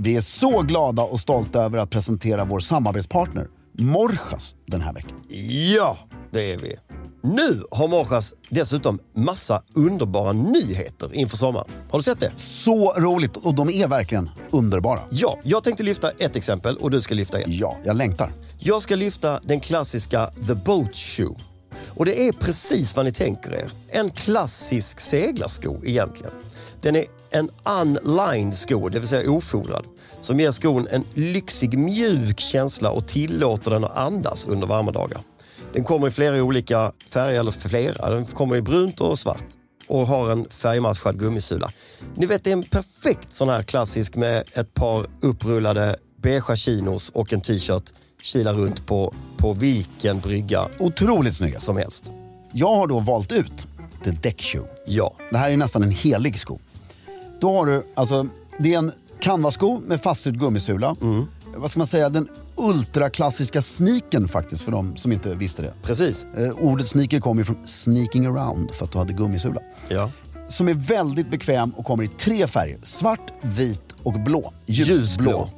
Vi är så glada och stolta över att presentera vår samarbetspartner Morjas den här veckan. Ja, det är vi. Nu har Morjas dessutom massa underbara nyheter inför sommaren. Har du sett det? Så roligt och de är verkligen underbara. Ja, jag tänkte lyfta ett exempel och du ska lyfta ett. Ja, jag längtar. Jag ska lyfta den klassiska The Boat Shoe. Och det är precis vad ni tänker er. En klassisk seglarsko egentligen. Den är en unlined sko, det vill säga ofodrad, som ger skon en lyxig mjuk känsla och tillåter den att andas under varma dagar. Den kommer i flera olika färger, eller flera. Den kommer i brunt och svart och har en färgmatchad gummisula. Ni vet, det är en perfekt sån här klassisk med ett par upprullade beigea chinos och en t-shirt kila runt på, på vilken brygga Otroligt snygga. som helst. Jag har då valt ut The Deck Shoe. Ja, Det här är nästan en helig sko. Då har du, alltså, det är en canvassko med fastsydd gummisula. Vad ska man säga, den ultraklassiska sneaken faktiskt för de som inte visste det. precis. Eh, ordet sneaker kommer ju från sneaking around för att du hade gummisula. Ja. Som är väldigt bekväm och kommer i tre färger. Svart, vit och blå. Ljusblå. Ljusblå.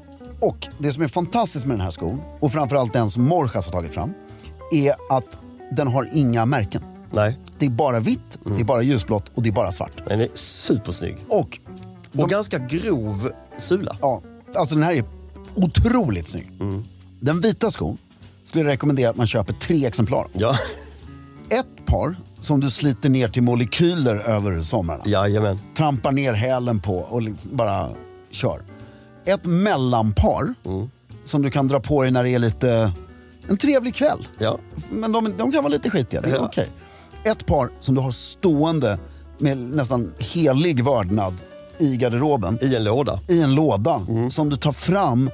Och det som är fantastiskt med den här skon, och framförallt den som Morjas har tagit fram, är att den har inga märken. Nej, Det är bara vitt, det är bara ljusblått och det är bara svart. den är supersnygg. Och, Och ganska grov sula. ja, alltså den här är otroligt snygg. Den vita skon skulle jag rekommendera att man köper tre exemplar. Ja, Ett par som du sliter ner till molekyler över somrarna. jajamän. trampar ner hälen på och liksom bara kör. Ett mellanpar som du kan dra på dig när det är lite en trevlig kväll. Ja. Men de, de kan vara lite skitiga, det är Ja. okej. Ett par som du har stående med nästan helig vördnad i garderoben, I en låda. i en låda som du tar fram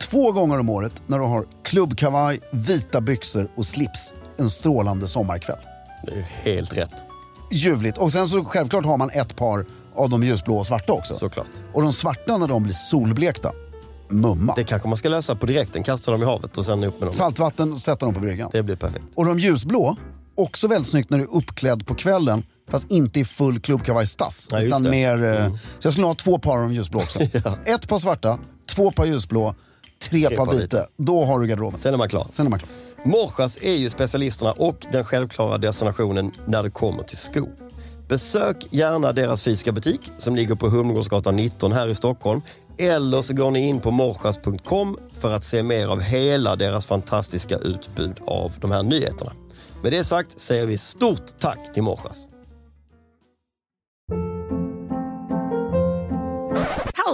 två gånger om året när du har klubbkavaj, vita byxor och slips en strålande sommarkväll. Det är helt rätt. Ljuvligt. Och sen så självklart har man ett par av de ljusblå och svarta också. Såklart. Och de svarta när de blir solblekta, mumma. Det kanske man ska lösa på direkten. Kasta dem i havet och sen upp med dem. Saltvatten och sätta dem på bryggan. Det blir perfekt. Och de ljusblå, också väldigt snyggt när du är uppklädd på kvällen. Fast inte i full klubbkavajstass. Ja, utan mer, eh, Mm. Så jag skulle ha två par av de ljusblå också. Ett par svarta, två par ljusblå, tre, Tre par vita. Då har du garderoben. Sen är man klar. Sen är man klar. Morjas är ju specialisterna och den självklara destinationen när det kommer till skor. Besök gärna deras fysiska butik som ligger på Humlegårdsgatan 19 här i Stockholm. Eller så går ni in på morjas.com för att se mer av hela deras fantastiska utbud av de här nyheterna. Med det sagt säger vi stort tack till Morjas.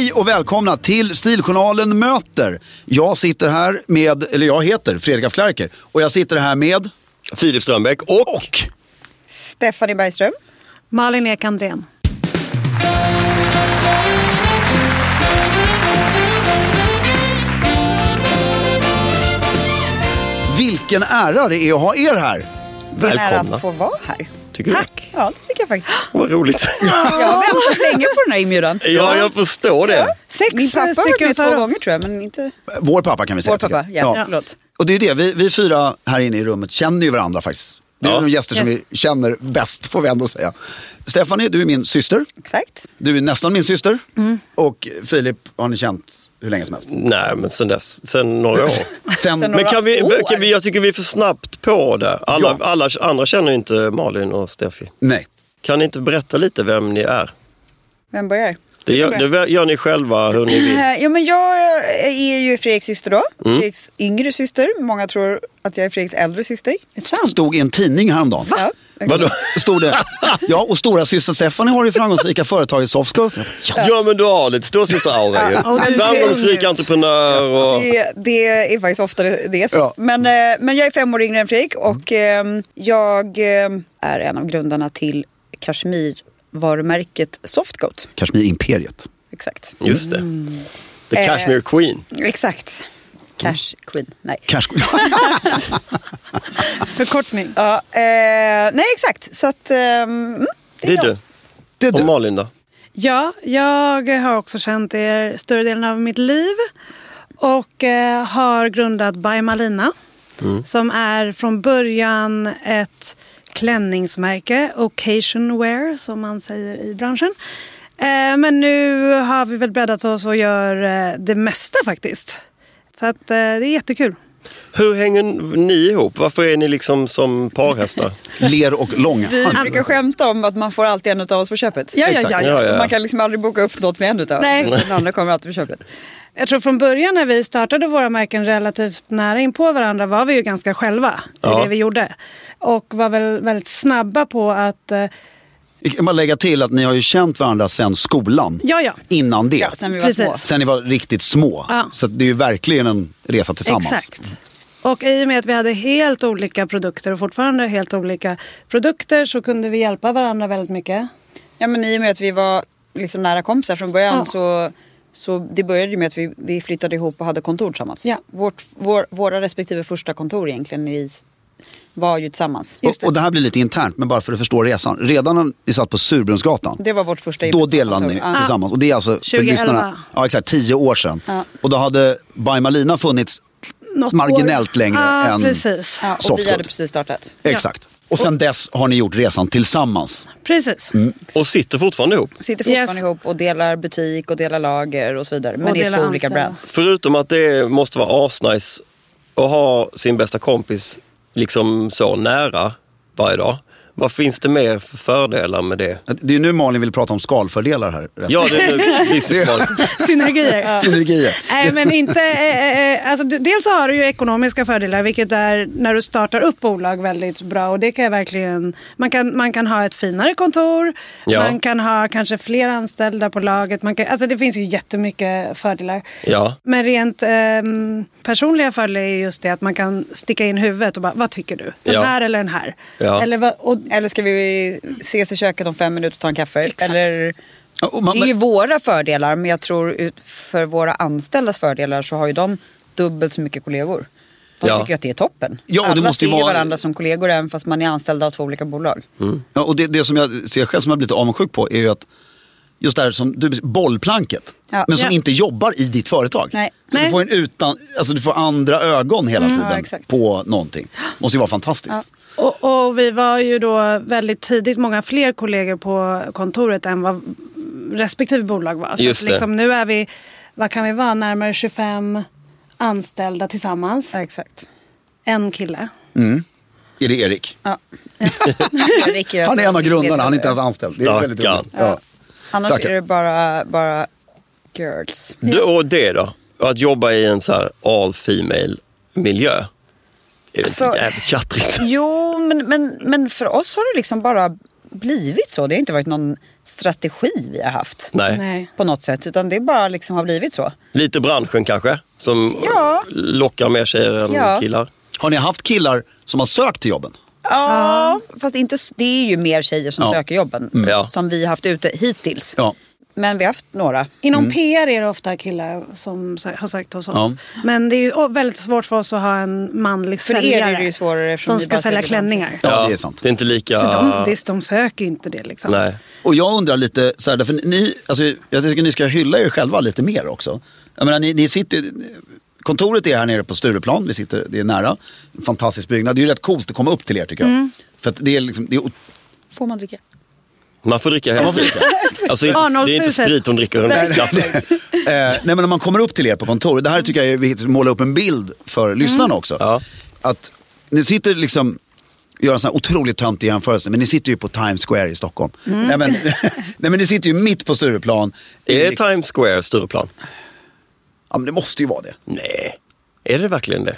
Hej och välkomna till Stiljournalen möter. Jag sitter här med, eller jag heter Fredrik af Klerker och jag sitter här med Filip Strömbäck och... Stephanie Bergström. Malin Ek Andrén. vilken ära det är att ha er här. Det är Välkomna. att få vara här. Tycker du? Tack. Ja, det tycker jag faktiskt. Vad roligt. Jag har väntat länge på den här inbjudan. ja, jag förstår det. Sex Min pappa har varit stycken med två gånger tror jag, men inte... Vår pappa kan vi säga. Vår pappa, ja. Förlåt. Och det är det, vi, vi fyra här inne i rummet känner ju varandra faktiskt. Det är Ja. de gäster som Yes. vi känner bäst får vi ändå säga. Stephanie, du är min syster. Exakt. Du är nästan min syster. Och Filip har ni känt hur länge som helst. Nej, men sen dess. Sen några år. Sen, Sen Men kan vi, år. kan vi, jag tycker vi är för snabbt på det. Alla, Ja. alla andra känner ju inte Malin och Steffi. nej. Kan ni inte berätta lite vem ni är? Vem börjar? Det gör, det gör ni själva hur ni vill. Eh, Ja, men jag är ju Fredriks syster då. Mm. Fredriks yngre syster. Många tror att jag är Fredriks äldre syster. Det? Stod i en tidning häromdagen. Ja. Vadå? Stod det. Ja, och stora syster Stephanie har det framgångsrika företaget Softcoat. Ja men du har lite storasyster-aura ju. Ja, Framgångsrik entreprenör och... Det, det är faktiskt ofta det, är så. Ja. Men, eh, men jag är fem år yngre än Fredrik och eh, jag eh, är en av grundarna till Kashmir-varumärket Softcoat. Kashmir-imperiet. Exakt. Just det. Mm. The Eh, Cashmere Queen. Exakt. Cash Queen. Nej. Cash... Förkortning. Ja, eh, nej, exakt. Så att... Eh, mm, Det är du. Det är Och du. Malin då? Ja, jag har också känt er större delen av mitt liv. Och eh, har grundat By Malina. Som är från början ett klänningsmärke, occasion wear som man säger i branschen. Eh, men nu har vi väl breddat oss och gör eh, det mesta faktiskt. Så att, eh, det är jättekul. Hur hänger ni ihop? Varför är ni liksom som parhästar? Ler och långa. Vi brukar skämta om att man får alltid en av oss på köpet. Ja, ja, ja, Ja, man kan liksom aldrig boka upp något med en utav Nej. Den andra kommer alltid på köpet. Jag tror från början när vi startade våra märken relativt nära in på varandra var vi ju ganska själva i Ja. det vi gjorde. Och var väl väldigt snabba på att, eh, kan bara lägga till att ni har ju känt varandra sedan skolan. ja ja, Innan det. Ja, sen vi var Precis. små. Sen ni var riktigt små. Ja. Så det är ju verkligen en resa tillsammans. exakt. Och i och med att vi hade helt olika produkter och fortfarande helt olika produkter så kunde vi hjälpa varandra väldigt mycket. Ja men i och med att vi var liksom nära kompisar från början Ja. så, så det började ju med att vi, vi flyttade ihop och hade kontor tillsammans. Ja. Vårt, vår, våra respektive första kontor egentligen i, var ju tillsammans. Just Och, och det här blir lite internt, men bara för att förstå resan. Redan när ni satt på Surbrunnsgatan, Det var vårt första då delade kontor. ni Ja. tillsammans. Och det är alltså för 2011. lyssnarna, ja exakt, tio år sedan. Ja. Och då hade By Malina funnits Något marginellt år. längre ja, än precis. Ja, och vi Softgood. hade precis startat. Exakt. Och sen dess har ni gjort resan tillsammans. precis. Och sitter fortfarande ihop. Sitter fortfarande Yes. ihop och delar butik och delar lager och så vidare. Men Och det är två delar olika anställda. brands. Förutom att det måste vara asnice att ha sin bästa kompis liksom så nära varje dag. Vad finns det mer för fördelar med det? Det är nu Malin vill prata om skalfördelar här. Ja, det är nu. Synergier. Synergier. Nej, men inte... Eh, eh, alltså, d- dels har du ju ekonomiska fördelar, vilket är när du startar upp bolag väldigt bra. Och det kan jag verkligen... Man kan, man kan ha ett finare kontor, Ja. man kan ha kanske fler anställda på laget. Man kan, alltså, det finns ju jättemycket fördelar. Ja, Men rent ehm, personliga fördelar är just det att man kan sticka in huvudet och bara, vad tycker du? Den Ja. här eller den här? Ja. Eller och, Eller ska vi ses i köket om fem minuter och ta en kaffe? Exakt. Eller, det är ju våra fördelar men jag tror ut för våra anställdas fördelar så har ju de dubbelt så mycket kollegor. De Ja. tycker att det är toppen. Ja, och det Alla måste ju ser vara- varandra som kollegor även fast man är anställda av två olika bolag. Ja, och det, det som jag ser själv som jag blir lite avundsjuk på är ju att just det här som du, bollplanket, Ja. men som Ja. inte jobbar i ditt företag. Nej. Så Nej. du får, en utan, alltså du får andra ögon hela tiden Ja, på någonting. måste ju vara fantastiskt. Och, och vi var ju då väldigt tidigt många fler kollegor på kontoret än vad respektive bolag var. Så Just det. liksom, nu är vi, vad kan vi vara, närmare 25 anställda tillsammans. Ja, exakt. En kille. Är det Erik? Ja. Erik Han är en av grundarna, han är inte ens anställd. Det är väldigt roligt. Ja. Annars Tackar. är det bara, bara girls. det, och det då? Att jobba i en så här all female miljö. Är det Alltså- inte jävligt tjattrigt? Jo, men, men, men för oss har det liksom bara blivit så. Det har inte varit någon strategi vi har haft. Nej. På något sätt. Utan det bara liksom har blivit så. Lite branschen kanske, som Ja. lockar mer tjejer än Ja. killar. Har ni haft killar som har sökt till jobben? Ja, fast inte, det är ju mer tjejer som Ja. söker jobben. Ja. Som vi har haft ute hittills. Ja. Men vi har haft några. Inom Mm. PR är det ofta killar som har sökt hos oss. Ja. Men det är ju väldigt svårt för oss att ha en manlig För er säljare är det ju svårare som ska sälja klänningar. Ja, det är sant. Det är inte lika... Så de, de söker ju inte det liksom. Nej. Och jag undrar lite, så här, därför ni, alltså, jag tycker ni ska hylla er själva lite mer också. Jag menar, ni, ni sitter, kontoret är här nere på Stureplan, vi sitter, det är nära. En fantastisk byggnad, det är ju rätt coolt att komma upp till er tycker jag. Mm. För att det är liksom, det är, Får man dricka? Man får dricka tiden. Alltså, det är inte sprit hon dricker, hon dricker kaffe. eh, nej men när man kommer upp till er på kontoret, det här tycker jag är viktigt att måla upp en bild för lyssnarna också. Ja. Att ni sitter liksom, gör en sån här otroligt töntig jämförelse, men ni sitter ju på Times Square i Stockholm. Nej, men, nej men ni sitter ju mitt på Stureplan. I- Är Times Square Stureplan? Ja men det måste ju vara det. Nej, är det verkligen det?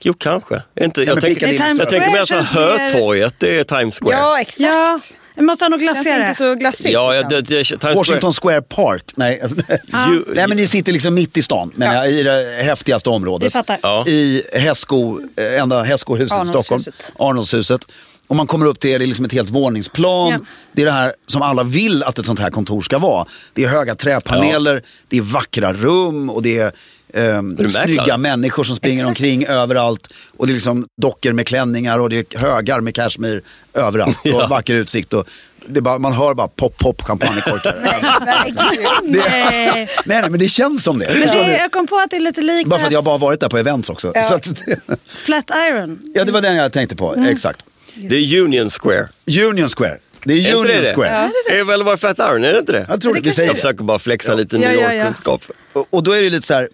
Jo, kanske. Inte, jag, tänker, jag tänker mer så här Hötorget, det är Times Square. Ja, exakt. Ja, det måste ha något Känns glassigare. inte så glassigt. Ja, ja liksom. det, det, Times Washington Square. Square Park. Nej, Ju- nej men ni sitter liksom mitt i stan, men Ja. i det häftigaste området. Ja. I Hästsko, eh, enda Hästskohuset i Stockholm. Arnoldshuset. Och man kommer upp till det, det är liksom ett helt våningsplan. Ja. Det är det här som alla vill att ett sånt här kontor ska vara. Det är höga träpaneler, det är vackra rum och det är mäklare? snygga människor som springer Exakt. omkring överallt. Och det är liksom dockor med klänningar och det är högar med cashmere överallt. Ja. Och vacker utsikt. Och det är bara, man hör bara pop, pop, champagnekorkar. Nej, gud. Det, Nej. nej, nej, men det känns som det. Men det, du? jag kom på att det är lite likt Bara för att jag det bara varit där på events också. Så att, Flatiron. ja, det var den jag tänkte på. Mm. Exakt. Det är Union Square. Union Square. Det är Är Union det det? Square. Är väl var Flatiron, är det inte det? Jag tror det. Vi säger Jag det. försöker bara flexa lite Ja, New ja, ja. York-kunskap. Och, och då är det lite så här,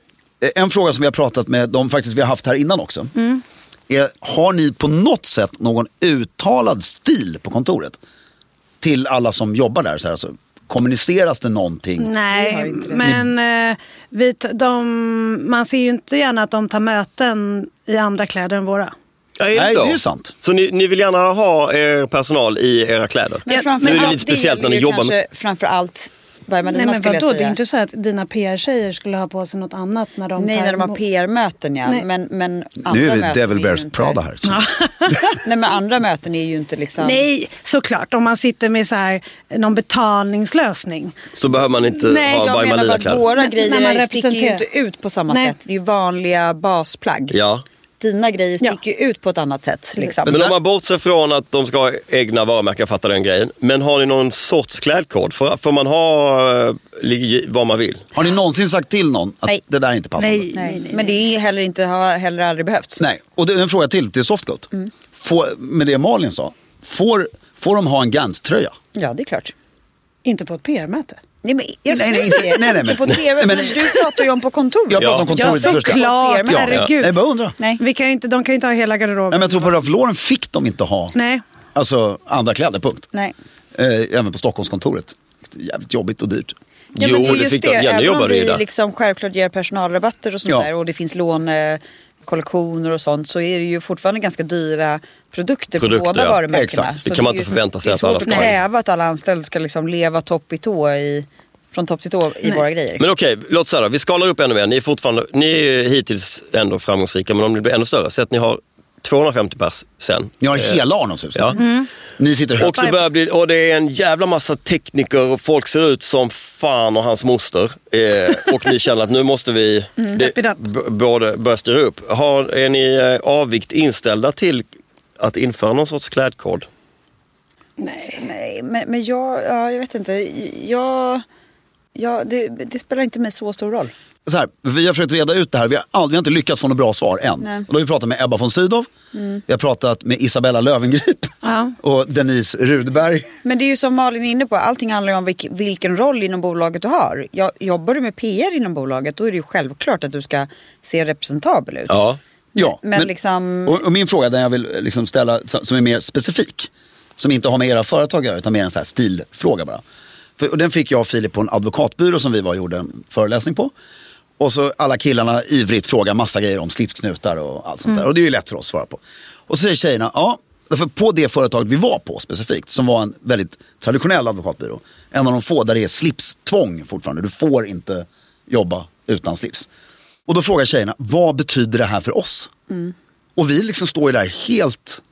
en fråga som vi har pratat med de faktiskt vi har haft här innan också. Mm. Är, har ni på något sätt någon uttalad stil på kontoret? Till alla som jobbar där. Så här, alltså, kommuniceras det någonting? Nej, det. men eh, vi, de, man ser ju inte gärna att de tar möten i andra kläder än våra. Ja, är det Nej, så? det är ju sant. Så ni, ni vill gärna ha er personal i era kläder? Men framför nu är det lite speciellt när ni jobbar med- Framför allt Nej men skulle jag vadå, säga. det är inte så att dina PR-tjejer skulle ha på sig något annat när de Nej, tar när de har. PR-möten ja. Nej. Men, men andra Nu är vi möten Devil ju Bears inte- Prada här. Nej, men andra möten är ju inte liksom... Nej, såklart. Om man sitter med så här, någon betalningslösning. Så behöver man inte Nej, ha Jag By menar bara att Malina-kläder? våra När- när man grejer sticker ju inte ut på samma Nej. sätt. Det är ju vanliga basplagg. Ja. Dina grejer sticker ju ut på ett annat sätt. Liksom. Men om man bortser från att de ska ha egna varumärken, jag fattar den grejen. Men har ni någon sorts klädkod? Får, får man ha eh, vad man vill? Har ni någonsin sagt till någon att Nej. det där är inte passande? Nej, nej, Nej. nej. Men det är heller inte, har heller aldrig behövts. Nej, och det är en fråga till till Softgoat. Mm. Får, med det Malin sa, får, får de ha en Gant-tröja? Ja, det är klart. Inte på ett PR-möte. Nej, men jag Nej, nej, inte- nej, nej, men- Inte på TV, men- men, du pratar ju om på kontoret. Jag pratar om kontoret Ja, såklart. Ja. Herregud. Jag bara undrar. Nej. Vi kan inte, de kan ju inte ha hela garderoben. Nej, men jag tror på Ralph Lauren fick de inte ha Nej. alltså, andra kläder, punkt. Nej. Eh, även på Stockholmskontoret. Jävligt jobbigt och dyrt. Ja, Jo, men det, är det fick de. Även om vi liksom självklart ger personalrabatter och sånt Ja. där och det finns lånekollektioner och sånt så är det ju fortfarande ganska dyra produkter, Produkter, på båda ja. varumärkena. Exakt. Det kan man är inte förvänta sig Det är att alla svårt ska att ha. kräva att alla anställda ska liksom leva topp i tå i, från topp till tå i våra grejer. Men okej, låt säga då, vi skalar upp ännu mer. Ni är fortfarande, ni är ju hittills ändå framgångsrika, men om det blir ännu större, så att ni har 250 pers sen. Ni har hela Arnoldshuset. Ja. Ni sitter högt. Och, så börjar bli, och det är en jävla massa tekniker och folk ser ut som fan och hans moster. Eh, och ni känner att nu måste vi up. b- både börja styra upp. Har, är ni eh, avvikt inställda till att införa någon sorts klädkod? Nej. Nej, men, men jag, ja, jag vet inte. Jag, jag, det, det spelar inte mig så stor roll. Så här, vi har försökt reda ut det här. Vi har, aldrig, vi har inte lyckats få något bra svar än. Nej. Och då har vi pratat med Ebba von Sydow. Vi har pratat med Isabella Löwengrip. Ja. Och Denise Rudberg. Men det är ju som Malin är inne på, allting handlar ju om vilk, vilken roll inom bolaget du har. Jag, jobbar du med PR inom bolaget då är det ju självklart att du ska se representabel ut. Ja. Ja, Men liksom- och, och min fråga den jag vill liksom ställa som som är mer specifik. Som inte har med era företag att göra utan mer en så här stilfråga bara. För, och den fick jag och Filip på en advokatbyrå som vi var och gjorde en föreläsning på. Och så alla killarna ivrigt frågar massa grejer om slipsknutar och allt sånt där. Och det är ju lätt för oss att svara på. Och så säger tjejerna, ja, för på det företaget vi var på specifikt, som var en väldigt traditionell advokatbyrå. En av de få där det är slipstvång fortfarande. Du får inte jobba utan slips. Och då frågar tjejerna, vad betyder det här för oss? Och vi liksom står ju där helt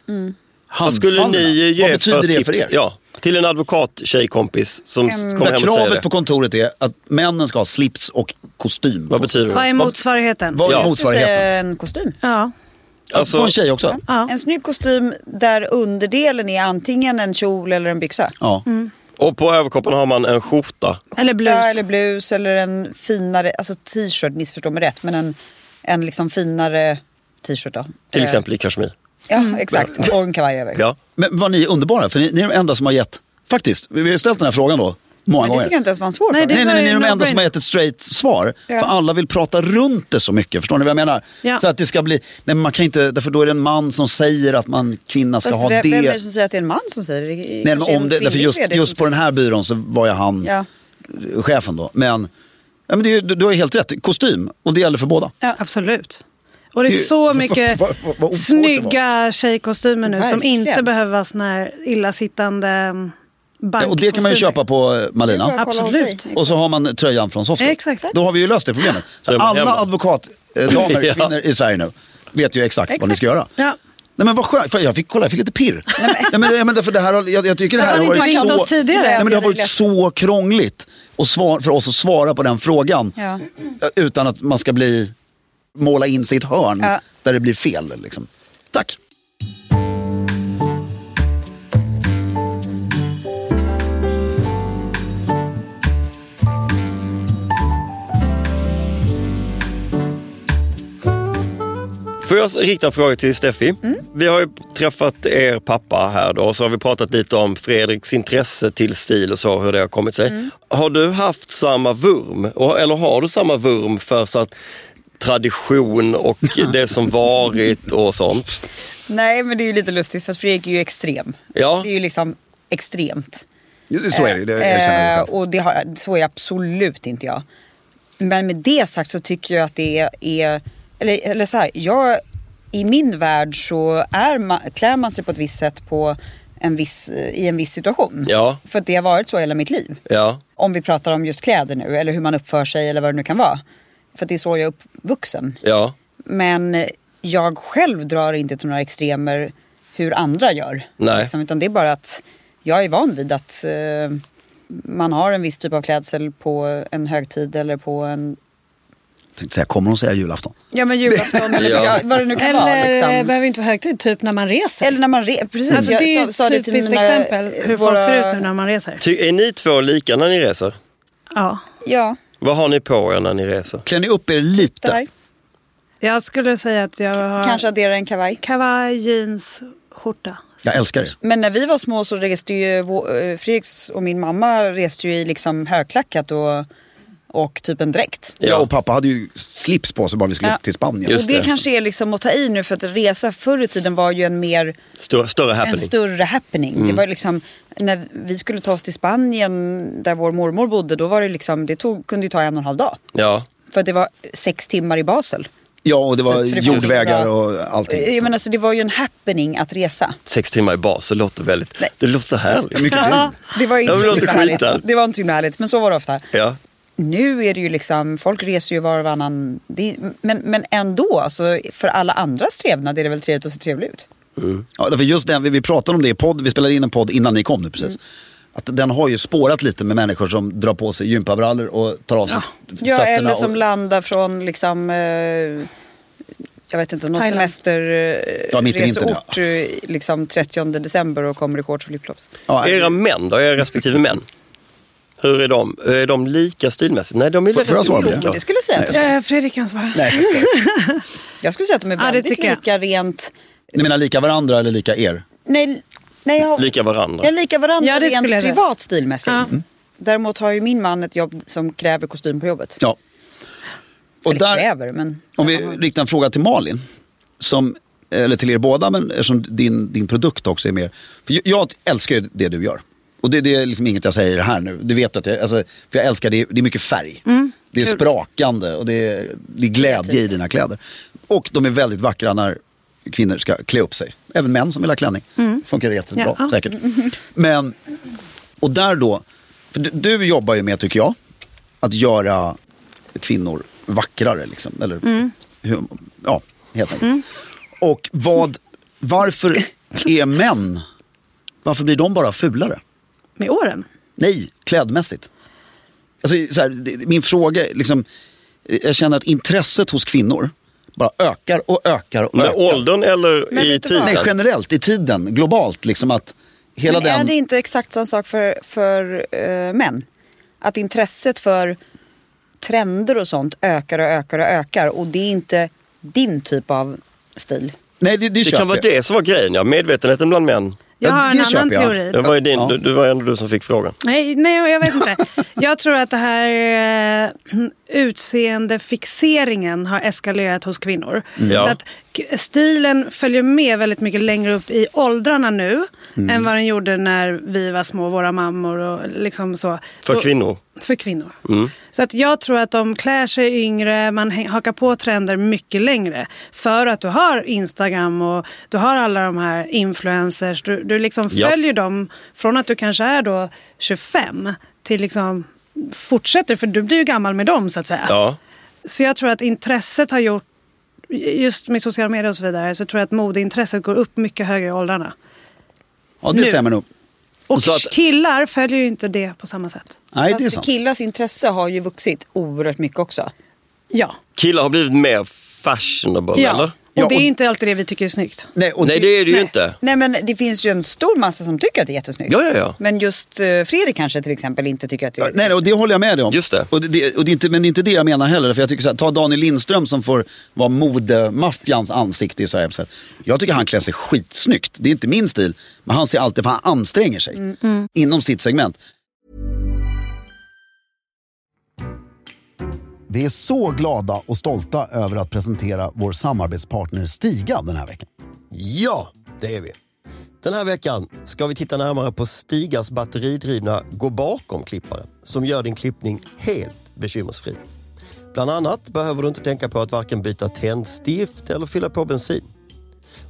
Vad skulle handfallna. ni ge Vad betyder för det tips? för er? Ja, till en advokat-tjejkompis som kommer Där hem och kravet det. på kontoret är att männen ska ha slips och kostym. Vad betyder Vad är det? motsvarigheten? Vad är Ja. Motsvarigheten? en kostym. Ja. Alltså- på en tjej också? Ja. En snygg kostym där underdelen är antingen en kjol eller en byxa. Ja. Och på överkroppen har man en skjorta. Eller blus. Ja, eller blus eller en finare, alltså t-shirt, missförstå mig rätt, men en, en liksom finare t-shirt då. Till Eh, exempel i kashmir. Ja, exakt. Och en kavaj över. Ja. Men vad ni är underbara, för ni, ni är de enda som har gett, faktiskt, vi har ställt den här frågan då, många Men det gånger. tycker jag inte ens var en svår Nej, fråga. Nej, nej, var men ni är de enda som har gett ett straight svar. Ja. För alla vill prata runt det så mycket, förstår ni vad jag menar? Ja. Så att det ska bli, nej men man kan inte, därför då är det en man som säger att man, kvinna ska Fast ha vem, det. vem är det som säger att det är en man som säger det? det? Nej, men om det, därför just, just på den här byrån så var jag han, Ja. chefen då. Men, ja, men det, du, du har helt rätt, kostym. Och det gäller för båda. Absolut. Och det är så mycket vad- vad- vad snygga tjejkostymer nu som inte behöver vara såna här illasittande Ja, och det kan man ju köpa på eh, Malina. Absolut. Och så har man tröjan från Softlock. Exakt. Då har vi ju löst det problemet. Alla advokatdamer, Ja. kvinnor i Sverige nu vet ju exakt, vad ni ska göra. Ja. Nej men vad skönt, För jag fick, kolla jag fick lite pirr. Nej, men, ja, men därför det här, jag, jag tycker det här har varit så... tidigare? Nej, men det har varit så krångligt och svar, för oss att svara på den frågan. Ja. Utan att man ska bli, måla in ett hörn Ja. där det blir fel. Liksom. Tack. Får jag rikta en fråga till Steffi? Mm. Vi har ju träffat er pappa här då, och så har vi pratat lite om Fredriks intresse till stil och så, hur det har kommit sig. Mm. Har du haft samma vurm, eller har du samma vurm för så att tradition och det som varit och sånt? Nej, men det är ju lite lustigt för att Fredrik är ju extrem. Ja. Det är ju liksom extremt. Så är det, det jag känner jag Eh, själv. och det har, så är absolut inte jag. Men med det sagt så tycker jag att det är, är eller, eller så här, jag, i min värld så är man, klär man sig på ett visst sätt på en viss, i en viss situation. Ja. För att det har varit så hela mitt liv. Ja, Om vi pratar om just kläder nu eller hur man uppför sig eller vad det nu kan vara. För att det är så jag är uppvuxen. ja, Men jag själv drar inte till några extremer hur andra gör. Nej. Liksom, utan det är bara att jag är van vid att eh, man har en viss typ av klädsel på en högtid eller på en tänkte säga, kommer hon säga julafton? ja, men julafton eller Ja. vad det nu kan vara. Eller Liksom. det behöver inte vara högtid, typ när man reser. Eller när man re- precis. alltså, det är ju sa- ett till typiskt mina- exempel hur våra- folk ser ut nu när man reser. Ty, är ni två lika när ni reser? Ja. Ja, Vad har ni på er när ni reser? Klär ni upp er lite? där. Jag skulle säga att jag har Kanske addera en kavaj. kavaj, jeans, skjorta. Jag älskar det. Men när vi var små så reste ju eh, Fredriks och min mamma reste ju i liksom högklackat och, och typ en dräkt. Ja. och pappa hade ju slips på sig bara vi skulle Ja. till Spanien. Just och det, det. kanske är liksom att ta i nu för att resa förr i tiden var ju en mer Större, större en happening? större happening. Mm. Det var liksom, när vi skulle ta oss till Spanien där vår mormor bodde då var det liksom, det tog, kunde ju ta en och en halv dag. Ja, För att det var sex timmar i Basel. Ja, och det var fanns jordvägar och allting. Jag menar, så det var ju en happening att resa. sex timmar i bas, det låter väldigt, Nej. det låter så härligt. Mycket Ja. Det var inte Ja, men det så härligt. Det var inte så härligt, men så var det ofta. Ja. Nu är det ju liksom, folk reser ju var och varannan. Det, men, men ändå, alltså, för alla andras trevnad är det väl trevligt att se trevlig ut. Ja, därför just den, vi, vi pratade om det i podd, vi spelade in en podd innan ni kom nu precis. Att den har ju spårat lite med människor som drar på sig gympabrallor och tar av sig Ja, fötterna. eller som och, landar från liksom, eh, jag vet inte, någon Thailand. Ja, i vintern, semesterresort eh, liksom 30 december och kommer i shorts och flipflops. ja, Era män då, era respektive män? Hur är de? Är de lika stilmässigt? Nej, de är Får- får jag rätt svara på det? olika. Det skulle jag säga. att de är. Eh, Fredrik kan svara. Nej, jag skojar. Jag skulle säga att de är Ja, det väldigt tycker jag. lika rent... Ni menar lika varandra eller lika er? Nej, nej jag har, Lika varandra. Ja, lika varandra Ja, det rent skulle jag säga. privat stilmässigt. Ja. Mm. Däremot har ju min man ett jobb som kräver kostym på jobbet. Ja. Och Eller där, kräver, men... om vi riktar en fråga till Malin. Som, eller till er båda, men eftersom din, din produkt också är mer. För jag, jag älskar ju det du gör. Och det, det är liksom inget jag säger här nu. Du vet att jag, alltså, för jag älskar det, det är mycket färg. Det är sprakande och det är, det är glädje i dina kläder. Och de är väldigt vackra när kvinnor ska klä upp sig. Även män som vill ha klänning. Funkar det jättebra Ja. säkert. Men, och där då, för du, du jobbar ju med tycker jag, att göra kvinnor vackrare. Liksom, eller, hur, ja, helt enkelt. Och vad, varför är män, varför blir de bara fulare? Med åren. Nej, klädmässigt. Alltså, så här, min fråga, är liksom, jag känner att intresset hos kvinnor bara ökar och ökar och Med ökar. åldern eller Men i tiden? Nej, generellt i tiden, globalt. Liksom att hela Men är den... det inte exakt samma sak för, för eh, män? Att intresset för trender och sånt ökar och ökar och ökar och det är inte din typ av stil. Nej, det, det, Det kan vara det som var grejen, ja. Medvetenheten bland män. Jag Ja, har en det annan teori. Det var, ju din, du, du var ändå du som fick frågan. Nej, nej, jag vet inte. Jag tror att det här eh, utseendefixeringen har eskalerat hos kvinnor. Ja. Så att Och stilen följer med väldigt mycket längre upp i åldrarna nu Mm. än vad den gjorde när vi var små, våra mammor och liksom så. För kvinnor. För kvinnor. Så att jag tror att de klär sig yngre, man hakar på trender mycket längre. För att du har Instagram och du har alla de här influencers. Du, du liksom Ja. följer dem från att du kanske är då 25 till liksom fortsätter, för du blir ju gammal med dem så att säga. Ja. Så jag tror att intresset har gjort, just med sociala medier och så vidare, så tror jag att modeintresset går upp mycket högre i åldrarna. Ja, det Nu. stämmer nog. Och Så att- killar följer ju inte det på samma sätt. Nej, det är sant. killars intresse har ju vuxit oerhört mycket också. Ja. Killar har blivit mer fashionable, ja. eller? Och Ja, det är och- inte alltid det vi tycker är snyggt. Nej, och Nej, det är det ju nej. inte. Nej men det finns ju en stor massa som tycker att det är jättesnyggt. Ja, ja, ja. Men just eh, Fredrik kanske till exempel inte tycker att det är Nej, nej, och det håller jag med dig om. Just det. Och det, och det är inte, men det är inte det jag menar heller. För jag tycker så här, ta Daniel Lindström som får vara modemaffians ansikte i Sverige. Så här. Jag tycker han klär sig skitsnyggt. Det är inte min stil. Men han ser alltid, för han anstränger sig. Inom sitt segment. Vi är så glada och stolta över att presentera vår samarbetspartner Stiga den här veckan. Ja, det är vi. Den här veckan ska vi titta närmare på Stigas batteridrivna Gå bakom-klippare som gör din klippning helt bekymmersfri. Bland annat behöver du inte tänka på att varken byta tändstift eller fylla på bensin.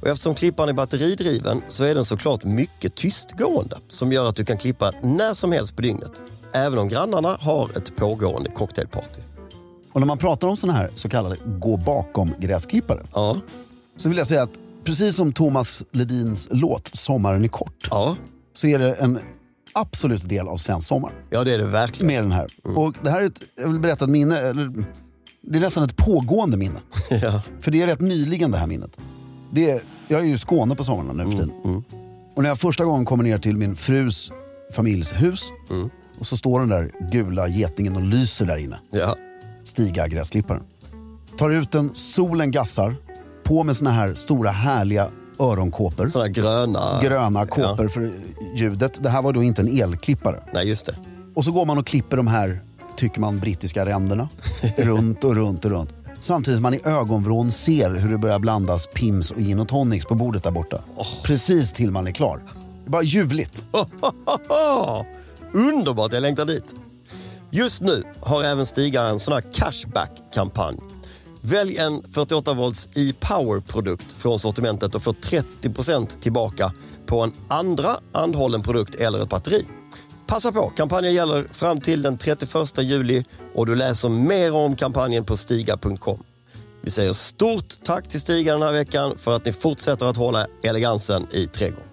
Och eftersom klipparen är batteridriven så är den såklart mycket tystgående som gör att du kan klippa när som helst på dygnet. Även om grannarna har ett pågående cocktailparty. Och när man pratar om sådana här så kallade gå bakom-gräsklippare Ja, så vill jag säga att precis som Thomas Ledins låt Sommaren är kort ja, så är det en absolut del av svensk sommar. ja det är det verkligen. Med den här. Och det här är ett, jag vill berätta ett minne, eller det är nästan ett pågående minne. Ja. För det är rätt nyligen det här minnet. Det är, jag är ju i Skåne på sommaren nu för tiden. Och när jag första gången kommer ner till min frus familjs hus och så står den där gula getingen och lyser där inne. Ja. Stiga gräsklipparen. Tar ut den, solen gassar. På med såna här stora härliga öronkåpor. Sådana gröna... Gröna kåpor Ja. för ljudet. Det här var då inte en elklippare. Nej, just det. Och så går man och klipper de här, tycker man, brittiska ränderna. runt och runt och runt. Samtidigt som man i ögonvrån ser hur det börjar blandas Pims och gin och tonics på bordet där borta. Precis till man är klar. Det är bara ljuvligt. Underbart, jag längtar dit. Just nu har även Stiga en sån här cashback-kampanj. Välj en 48 volts e-power-produkt från sortimentet och få 30% tillbaka på en andra anhållen produkt eller ett batteri. Passa på, kampanjen gäller fram till den 31 juli och du läser mer om kampanjen på stiga.com. Vi säger stort tack till Stiga den här veckan för att ni fortsätter att hålla elegansen i trädgården.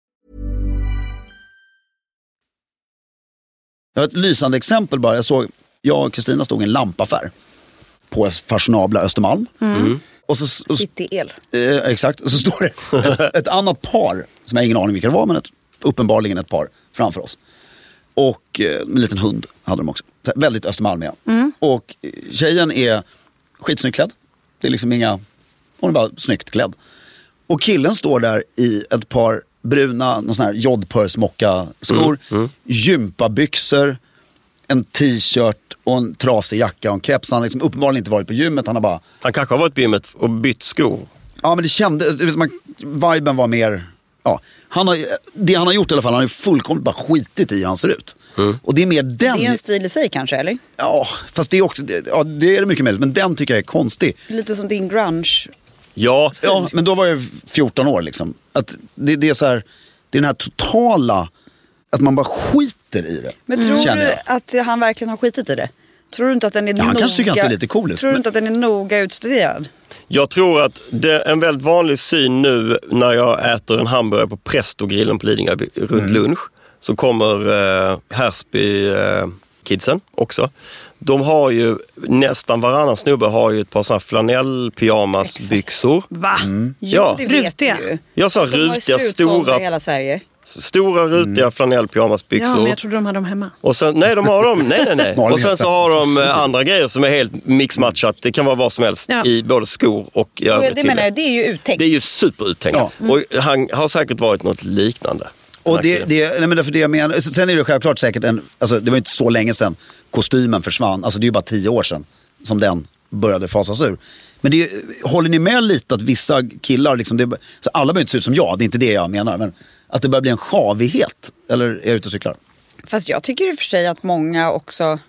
Jag har ett lysande exempel bara. Jag såg, jag och Kristina stod i en lampaffär på fashionabla Östermalm. Och så, och, City El. Eh, exakt, och så står det ett, ett annat par, som jag har ingen aning vilka det var, men ett, uppenbarligen ett par framför oss. Och eh, en liten hund hade de också. Väldigt Östermalmiga. Och eh, tjejen är skitsnyggt klädd. Det är liksom inga, hon är bara snyggt klädd. Och killen står där i ett par bruna, någon sån här jodpurs skor, gympabyxor, en t-shirt och en trasig jacka och en keps. Han har liksom uppenbarligen inte varit på gymmet, han har bara Han kanske har varit på gymmet och bytt skor. Ja men det kändes, man, viben var mer, ja. Han har, det han har gjort i alla fall, han har ju fullkomligt bara skitit i hur han ser ut. Och det är mer den, Det är en stil i sig kanske, eller? ja fast det är också, det- ja det är det mycket möjligt, men den tycker jag är konstig. Lite som din grunge. Ja, Ja men då var jag 14 år liksom. Att det, det är så här, det är den här totala, att man bara skiter i det. Men tror du att han verkligen har skitit i det? Tror du inte att den är Ja, han noga... kanske tycker han ser lite cool ut, Tror du men- inte att den är noga utstuderad? Jag tror att det är en väldigt vanlig syn nu när jag äter en hamburgare på Presto-grillen på Lidingö runt Mm. lunch. Så kommer eh, Hersby, eh, kidsen också. De har ju, nästan varannan snubbe har ju ett par sådana flanell pyjamasbyxor. Va? Ja. det vet Rutiga. du ju. Jag sa rutiga, stora, i hela Sverige. stora rutiga flanell Ja, men jag trodde de hade dem hemma. Och sen, nej, de har dem. Nej, nej, nej. Och sen så har de eh, andra grejer som är helt mixmatchat. Det kan vara vad som helst Ja. i både skor och i övrigt det menar det. jag, det är ju uttänkt. Det är ju superuttänkt. Ja. Och han har säkert varit något liknande. Och det, det, nej men därför det jag menar, sen är det självklart säkert en, alltså det var inte så länge sedan kostymen försvann, alltså det är ju bara tio år sedan som den började fasas ur. Men det, håller ni med lite att vissa killar, liksom, det, så alla behöver inte se ut som jag, det är inte det jag menar, men att det börjar bli en sjavighet? Eller är jag ute och cyklar? Fast jag tycker i och för sig att många också,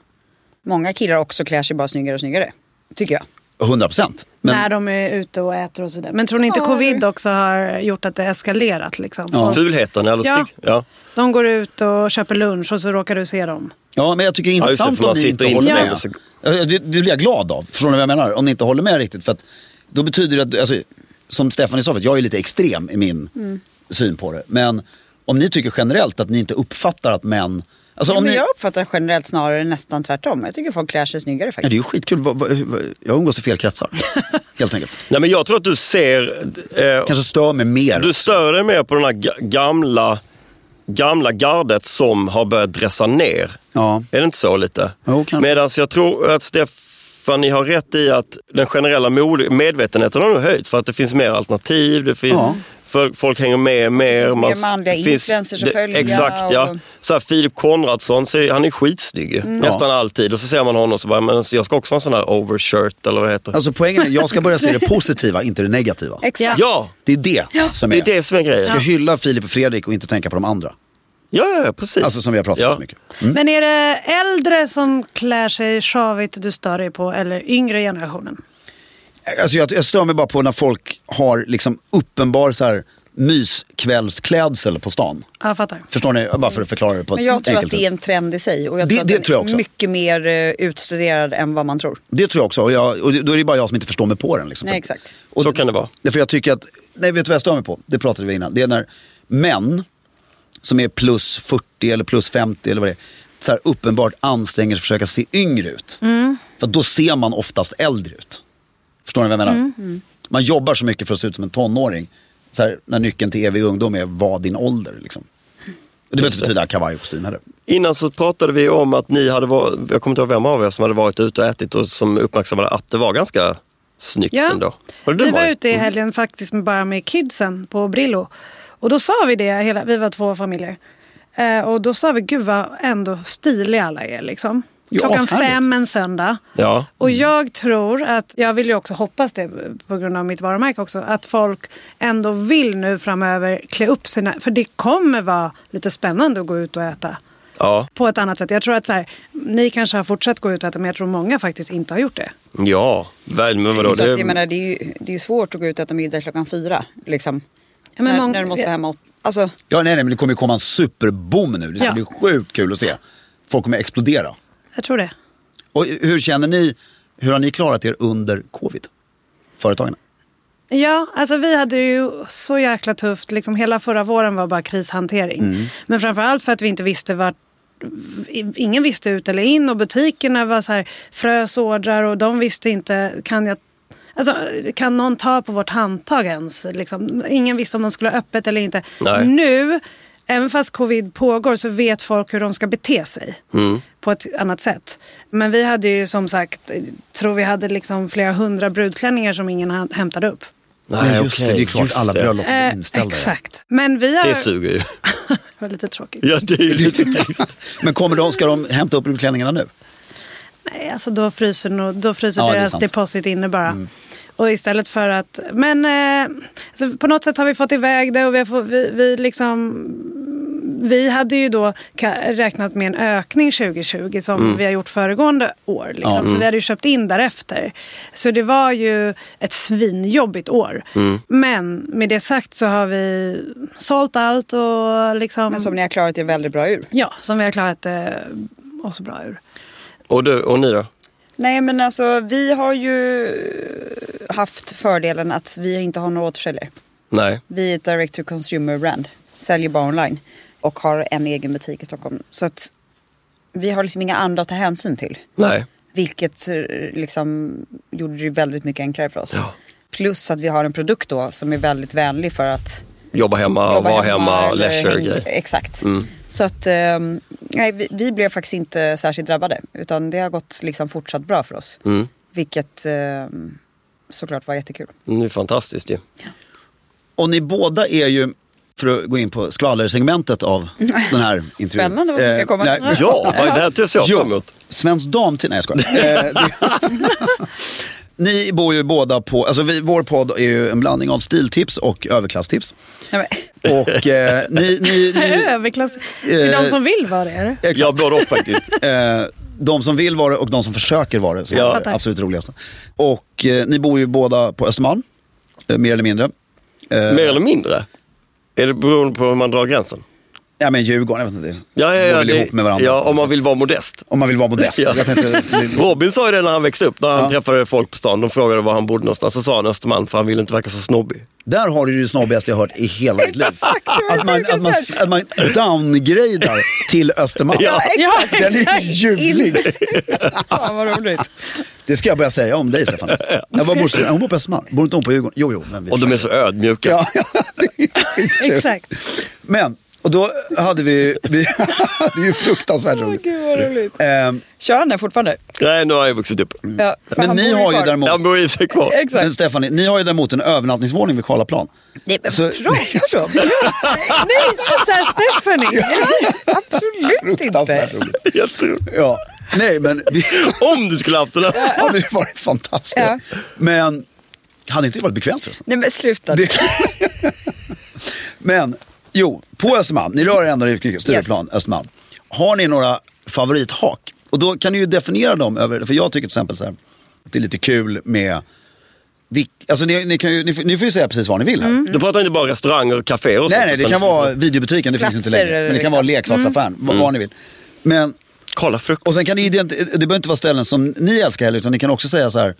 många killar också klär sig bara snyggare och snyggare. Tycker jag. 100 procent. När de är ute och äter och sådär. Men tror ni inte Ja, covid också har gjort att det eskalerat? Liksom? Ja. Fulheten alldeles Ja. Ja. De går ut och köper lunch och så råkar du se dem. Ja, men jag tycker det är Ja, det, intressant för man om ni inte håller med. Ja, Det, det blir jag glad av. Förstår ni vad jag menar? Om ni inte håller med riktigt. För att då betyder det att, alltså, som Stefanie sa, för att jag är lite extrem i min Mm. syn på det. Men om ni tycker generellt att ni inte uppfattar att män... Alltså, Ja, om men ni, jag uppfattar generellt snarare nästan tvärtom. Jag tycker folk klär sig snyggare ja, faktiskt. det är ju skitkul. Jag umgås i fel kretsar. Helt enkelt. Nej, men jag tror att du ser... Eh, Kanske stör mig mer. du stör dig mer på den här ga- gamla, gamla gardet som har börjat dressa ner. Ja. Är det inte så lite? Jo, kanske. Medan jag tror att Stefanie har rätt i att den generella medvetenheten har nog höjts för att det finns mer alternativ. Det finns, Ja. För folk hänger med mer. finns mer man- manliga det finns- influencers att det- följa Exakt, ja. och- Så här, Filip Konradsson, han är skitsnygg ju, nästan alltid. Och så ser man honom och så bara, men jag ska också ha en sån här overshirt eller vad det heter. Alltså poängen är, jag ska börja se det positiva, inte det negativa. Exakt. ja, Det är det som det är. är det som är grejen. Jag ska hylla Filip och Fredrik och inte tänka på de andra. Ja, ja, ja, precis. Alltså som vi har pratat ja. om så mycket. Mm. Men är det äldre som klär sig sjavigt du stör dig på eller yngre generationen? Alltså jag, jag stör mig bara på när folk har liksom uppenbar så här myskvällsklädsel på stan. Ja, jag fattar. Förstår ni? Bara för att förklara det på Men ett jag tror att enkelt det är sätt. en trend i sig. Och jag Det- tror att det den tror jag är också. mycket mer eh, utstuderad än vad man tror. Det tror jag också. Och, jag, och då är det bara jag som inte förstår mig på den. Liksom. Nej, För- exakt. Och Så kan det vara. Därför jag tycker att, nej vet du vad jag stör mig på? Det pratade vi innan. Det är när män som är plus 40 eller plus 50 eller vad det är. Så här uppenbart anstränger sig för att försöka se yngre ut. För då ser man oftast äldre ut. Förstår ni vad jag menar? Man jobbar så mycket för att se ut som en tonåring. Så här, när nyckeln till evig ungdom är vad din ålder. Liksom. Det behöver inte betyda kavaj och kostym heller. Innan så pratade vi om att ni hade varit, jag kommer inte ihåg vem av er som hade varit ute och ätit och som uppmärksammade att det var ganska snyggt Ja. ändå. Du Vi var varit? ute i helgen faktiskt med, bara med kidsen på Brillo. Och då sa vi det, hela, vi var två familjer. Eh, och då sa vi, gud vad ändå stiliga alla är liksom. Klockan fem en söndag. Ja. Och jag tror att, jag vill ju också hoppas det på grund av mitt varumärke också, att folk ändå vill nu framöver klä upp sina, för det kommer vara lite spännande att gå ut och äta Ja. på ett annat sätt. Jag tror att så här, ni kanske har fortsatt gå ut och äta men jag tror många faktiskt inte har gjort det. Ja, väl, men vadå? Så att, jag Det, menar, det, är ju, det är ju svårt att gå ut och äta middag klockan fyra. Liksom. Ja, men när, många- när du måste vara hemma. åt- Alltså, Ja, nej, nej, men det kommer ju komma en superboom nu. Det ska Ja. bli sjukt kul att se. Folk kommer explodera. Jag tror det. Och hur känner ni, hur har ni klarat er under covid? Företagen? Ja, alltså vi hade ju så jäkla tufft. Liksom hela förra våren var bara krishantering. Men framförallt för att vi inte visste vart Ingen visste ut eller in och butikerna var så här frös ordrar och de visste inte kan jag Alltså, kan någon ta på vårt handtag ens? Liksom, ingen visste om de skulle ha öppet eller inte. Nej. Nu, även fast covid pågår, så vet folk hur de ska bete sig på ett annat sätt. Men vi hade ju som sagt, tror vi hade liksom flera hundra brudklänningar som ingen hämtade upp. Nej, just det. okej, Det är klart just alla det. bröllop är Eh, inställda. exakt. Men vi har... det suger ju. det var lite tråkigt. Ja, det är ju lite trist. Men kommer de, ska de hämta upp brudklänningarna nu? Nej, alltså då fryser, då fryser Ja, det deras. Mm. deposit inne bara. Och istället för att... Men eh, alltså på något sätt har vi fått iväg det och vi, har fått, vi, vi liksom... Vi hade ju då räknat med en ökning 2020 som vi har gjort föregående år. Liksom. Så vi hade ju köpt in därefter. Så det var ju ett svinjobbigt år. Men med det sagt så har vi sålt allt och liksom... men som ni har klarat er väldigt bra ur. Ja, som vi har klarat eh, oss bra ur. Och, du, och ni då? Nej men alltså vi har ju haft fördelen att vi inte har några återförsäljare. Nej. Vi är ett direct to consumer brand. Säljer bara online. Och har en egen butik i Stockholm. Så att vi har liksom inga andra att ta hänsyn till. Nej. Vilket eh, liksom gjorde det väldigt mycket enklare för oss. Ja. Plus att vi har en produkt då som är väldigt vänlig för att Jobba hemma, jobba vara hemma, eller leisure. Exakt. Mm. Så att ehm, nej, vi, vi blev faktiskt inte särskilt drabbade. Utan det har gått liksom fortsatt bra för oss. Mm. Vilket ehm, såklart var jättekul. Mm, Det är fantastiskt ju. Och ni båda är ju, för att gå in på skvallersegmentet av den här intervjun. Spännande vad som ska komma. nej, Ja, vad är det här till jag fram emot? Svensk dam till... Nej jag skojar. Ni bor ju båda på, alltså vi, vår podd är ju en blandning av stiltips och överklasstips. Och eh, ni, ni, ni Överklass. Till Eh, de som vill vara det. är det? exakt. Ja, både och faktiskt. Eh, de som vill vara det och de som försöker vara det. Så Ja. är det absolut roligaste. Och eh, ni bor ju båda på Östermalm, eh, mer eller mindre. Eh, Mer eller mindre? Är det beroende på hur man drar gränsen? Ja men Djurgården, jag vet inte. Ja, ja, Går ja, väl det- ihop med varandra. ja om man vill vara modest. Om man vill vara modest. Ja. Tänkte, Robin sa ju det när han växte upp, när han Ja. träffade folk på stan. De frågade var han bodde någonstans. Så sa han Östermalm för han ville inte verka så snobbig. där har du ju det snobbigaste jag hört i hela mitt liv. Exakt, Att man, att, man, att man downgradar till Östermalm. Ja. Ja, Den är exakt. ljuvlig. Fan vad roligt. Det ska jag börja säga om dig Stefan. Jag var morsan, hon bor på Östermalm. Bor inte hon på Djurgården? Jo, jo. Men vi Och de är så ödmjuka. Ja, det är. Exakt. Men, och då hade vi, vi det är ju fruktansvärt roligt. Gud vad roligt. Ehm, Kör han det fortfarande? Nej, nu har jag vuxit upp. Ja, för men han ni har ju kvar. däremot, Jag bor i sig kvar. Exakt. men Stefan, ni har ju däremot en övernattningsvåning vid Karlaplan. Nej, men Så- pratar du om? Nej, så här Stephanie. Absolut Fruktansvärt inte. roligt. Jätteroligt. Ja, nej men vi Om du skulle haft det där. hade ju varit fantastiskt. Ja. Men, hade inte det varit bekvämt förresten? Nej men sluta. Det... men, jo, på Östermalm, ni rör er ändå i Stureplan, Östermalm. Har ni några favorithak? Och då kan ni ju definiera dem över, för jag tycker till exempel så här, att det är lite kul med alltså ni, ni, kan ju, ni, får- ni får ju säga precis vad ni vill här. Du pratar inte bara restauranger och kaféer och Nej, sånt, nej, det kan vara videobutiken, det finns inte Platser, längre. Men det kan liksom. vara leksaksaffären, vad, vad ni vill. Men, Kolla frukt. och sen kan ni, det behöver inte vara ställen som ni älskar heller, utan ni kan också säga så här,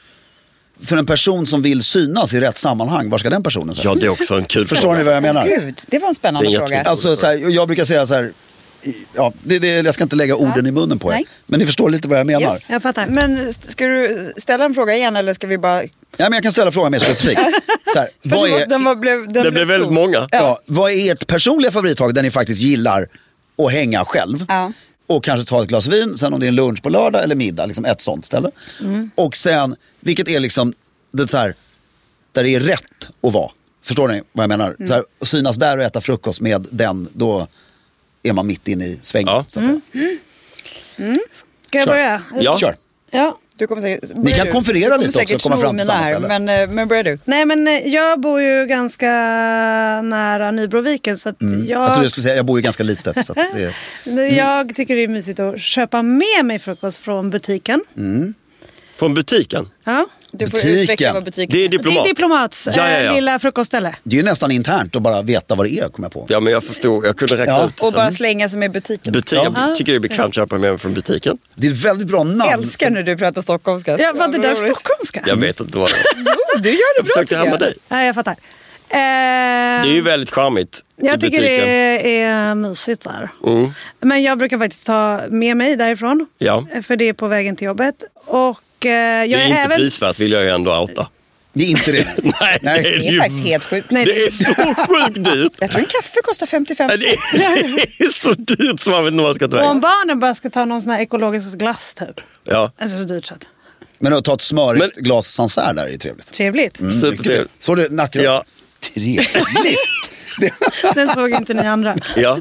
för en person som vill synas i rätt sammanhang, var ska den personen säga? Ja, det är också en kul Förstår ni vad jag menar? Gud, det var en spännande Det är en fråga. Alltså, så här, jag brukar säga så här, ja, det, det, jag ska inte lägga orden i munnen på er. Nej. Men ni förstår lite vad jag menar. Yes. Jag fattar. Men ska du ställa en fråga igen eller ska vi bara... Ja, men jag kan ställa frågan mer specifikt. Så här, vad, är, den var, blev, den Det blev väldigt stor. många. ja, vad är ert personliga favorithag där ni faktiskt gillar att hänga själv? Ja. Och kanske ta ett glas vin, sen om det är en lunch på lördag eller middag, liksom ett sånt ställe. Mm. Och sen, vilket är liksom, det så här, där det är rätt att vara. Förstår ni vad jag menar? Mm. Så här, att synas där och äta frukost med den, då är man mitt inne i svängen. Ja. Så att säga. Ska jag Kör. börja? Ja. Kör. Ja. Du kommer säkert, Ni kan du. konferera Du lite också och komma fram till samma här, ställe. Men, eh, men börjar du? Nej men eh, jag bor ju ganska nära Nybroviken så att Jag trodde jag, jag skulle säga, jag bor ju ganska litet. Så att det, jag tycker det är mysigt att köpa med mig frukost från butiken. Från butiken. Ja. Du får Butiken. utveckla vad butiken Det är Det diplomat. är Diplomats Ja, ja, ja. eh, lilla frukostställe. det är ju nästan internt att bara veta vad det är, kommer jag på. Ja, men jag förstod. Jag kunde räkna Ja. ut. det Och sen. bara slänga sig med butiken. Butiken. Jag tycker det är bekvämt att köpa med mig från butiken. Det är ett väldigt bra namn. Jag älskar när du pratar stockholmska. Ja, var det där stockholmska? Jag vet inte vad det är. Jo, du gör det Jag bra försökte jag. dig. Nej, jag fattar. Eh, Det är ju väldigt charmigt i jag tycker butiken. det är mysigt där. Mm. Men jag brukar faktiskt ta med mig därifrån. Ja. eh, För det är på vägen till jobbet. Och eh, jag Det är inte även... prisvärt vill jag ju ändå outa. Det är inte det. Nej, Nej. det är Det är ju- faktiskt helt sjukt. Nej, Det är så sjukt dyrt. Jag tror en kaffe kostar 55. Nej, Det är, det är så dyrt som man vet inte vad man ska ta Och om vägen. barnen bara ska ta någon sån här ekologisk glass typ. Ja, Alltså så dyrt så att. Men att ta ett smörigt Men- glas Sancerre där är trevligt. Trevligt. Mm, supertrevligt. Såg du nacken? Ja. Trevligt. Den såg inte ni andra. Ja.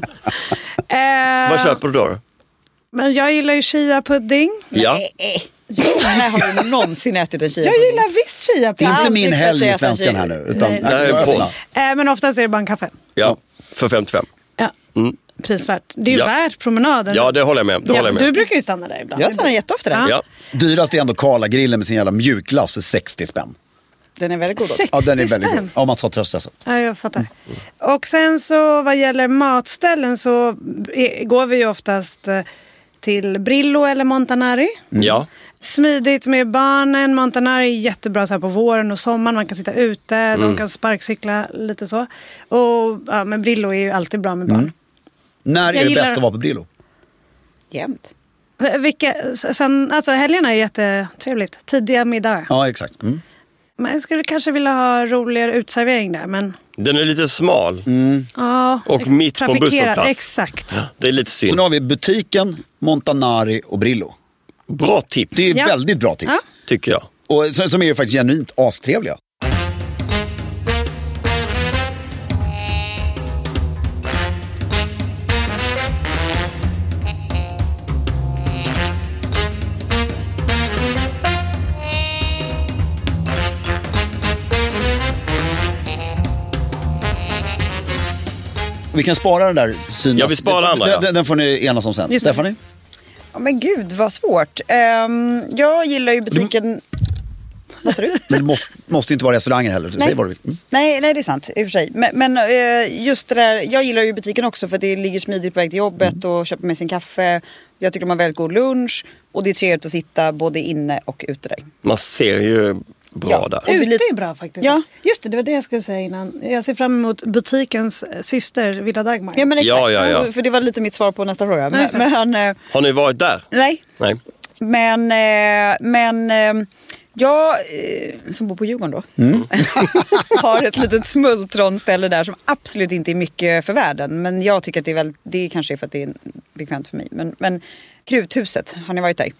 Eh, Vad köper du då? Men jag gillar ju chia-pudding. Ja. När har du någonsin ätit en chia Jag gillar visst chia-pudding. Inte min Aldrig sett helg i svenskan en här nu. Utan, Nej. Nej. Eh, men oftast är det bara en kaffe. ja, för 55. Ja. Prisvärt. Det är ju Ja. värt promenaden. Ja, det håller jag med. Det Ja, håller jag med. du brukar ju stanna där ibland. Jag stannar jätteofta där. Ja. Ja. Dyrast är ändå Karla-grillen med sin jävla mjukglass för 60 spänn. Den är väldigt god. också. 60 Ja, den är väldigt spänn. god. Om man ska trösta sig. Ja, jag fattar. Och sen så vad gäller matställen så är, går vi ju oftast eh, till Brillo eller Montanari. Ja. Smidigt med barnen. Montanari är jättebra så här på våren och sommaren. Man kan sitta ute, Mm. de kan sparkcykla lite så. Och ja, men Brillo är ju alltid bra med barn. När är Jag det gillar- bäst att vara på Brillo? Jämt. Vilka, sen, alltså helgerna är jättetrevligt. Tidiga middagar. Ja, exakt. Mm. Men jag skulle kanske vilja ha roligare utservering där. Men Den är lite smal. ja, Och mitt på en busshållplats. Exakt. Det är lite Så synd. nu har vi butiken, Montanari och Brillo. Bra tips, Det är Ja. väldigt bra tips. Ja. tycker jag. Och som som är ju faktiskt genuint astrevliga. Vi kan spara den där synas. Ja, vi sparar andra, ja. Den, den får ni enas om sen. Stephanie? Ja, men gud vad svårt. Ehm, jag gillar ju butiken... Vad sa du? Men det måste, måste inte vara restauranger heller. Nej. Säg vad du vill. Mm. Nej, nej, det är sant i och för sig. Men, men eh, just det där, jag gillar ju butiken också för att det ligger smidigt på väg till jobbet och köper med sin kaffe. Jag tycker de har väldigt god lunch och det är trevligt att sitta både inne och ute där. Man ser ju bra Ja. där. Och det är Ute lite- är bra faktiskt. Ja. Just det, det var det jag skulle säga innan. Jag ser fram emot butikens eh, syster Villa Dagmar. Ja men exakt, Ja, ja, ja. för det var lite mitt svar på nästa fråga. Men, men, eh, Har ni varit där? nej, Nej. men, eh, men jag, som bor på Djurgården då, Mm. har ett litet smultronställe där som absolut inte är mycket för världen. Men jag tycker att det är väldigt, det kanske är för att det är bekvämt för mig. Men, men Kruthuset, har ni varit där?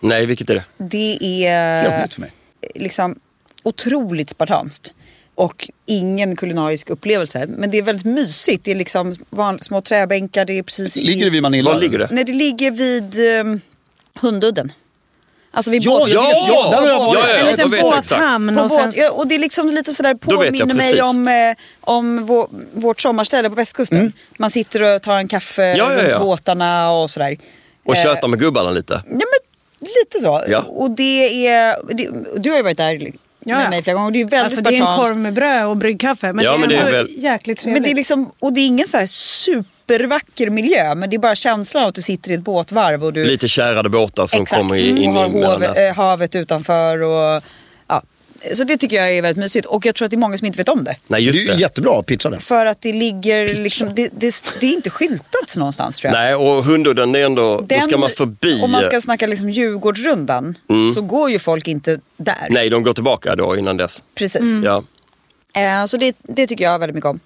Nej, vilket är det? Det är Helt nytt för mig. Liksom otroligt spartanskt. Och ingen kulinarisk upplevelse. Men det är väldigt mysigt. Det är liksom van, små träbänkar. Det är precis Ligger det vid Manila? Var ligger det? Nej, det ligger vid um, Hundudden. Alltså vid Ja, båt- jag vet, ja, där har jag varit. Ja, ja, en ja, liten båthamn. Och sen, båt, ja, och det är liksom lite sådär påminner mig om, eh, om vår, vårt sommarställe på västkusten. Man sitter och tar en kaffe Mm. Ja, ja, runt ja. båtarna och sådär. Och Eh, köta med gubbarna lite. Ja men lite så. Ja. Och det är, det, du har ju varit där med Ja, ja. mig flera gånger och det är väldigt alltså, det är en spartanskt. korv med bröd och bryggkaffe. Men Ja, men det är väl- jäkligt trevligt. Men det är liksom, och det är ingen så här supervacker miljö men det är bara känslan av att du sitter i ett båtvarv och du Lite kärrade båtar som Exakt. kommer in i och har mellan hov, eh, havet utanför och. Så det tycker jag är väldigt mysigt och jag tror att det är många som inte vet om det. Nej, Det just är ju det. jättebra pitchade. För att det ligger liksom, det, det, det är inte skyltat någonstans tror jag. Nej, och Hundudden, det är ändå, då Den- ska man förbi. Om man ska snacka liksom Djurgårdsrundan så går ju folk inte där. Mm. Nej, de går tillbaka då innan dess. Precis. Ja. Eh, så det, det tycker jag väldigt mycket om.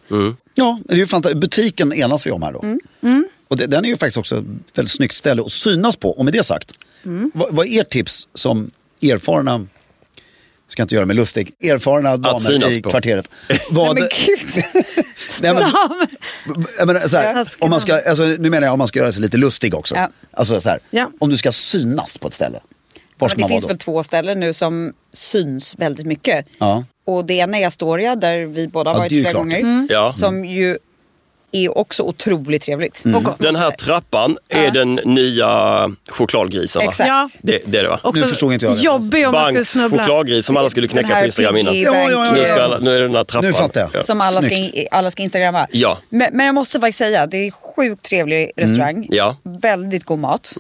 Ja, det är ju fantastiskt. Butiken enas vi om här då. Mm. Och det, den är ju faktiskt också ett väldigt snyggt ställe att synas på. Och med det sagt, vad, vad är ert tips som erfarna, ska inte göra mig lustig, erfarna damer i på. kvarteret? Vad, Men gud. nej, men, jag menar, så här, om man ska, alltså, nu menar jag om man ska göra sig lite lustig också. Ja. Alltså så här, Ja. om du ska synas på ett ställe. Var Men ska det man vara finns då? väl två ställen nu som syns väldigt mycket. Ja. Och det ena är Astoria där vi båda har Ja, varit det flera klart. gånger. Ja. Som ju är också otroligt trevligt. Mm. Den här trappan är den nya chokladgrisen va? Exakt. Ja. Det, det är det va? Också Nu förstod inte jag det. Jobbig om man skulle chokladgris som alla skulle knäcka på Instagram innan. Ja, ja, ja, Nu, ja. ska alla, nu är det den här trappan. Nu fattar jag. Ja. Som alla ska, Snyggt. alla ska instagramma. Ja. Men, men jag måste faktiskt säga, det är sjukt trevlig restaurang. Mm. Ja. Mm. Väldigt god mat.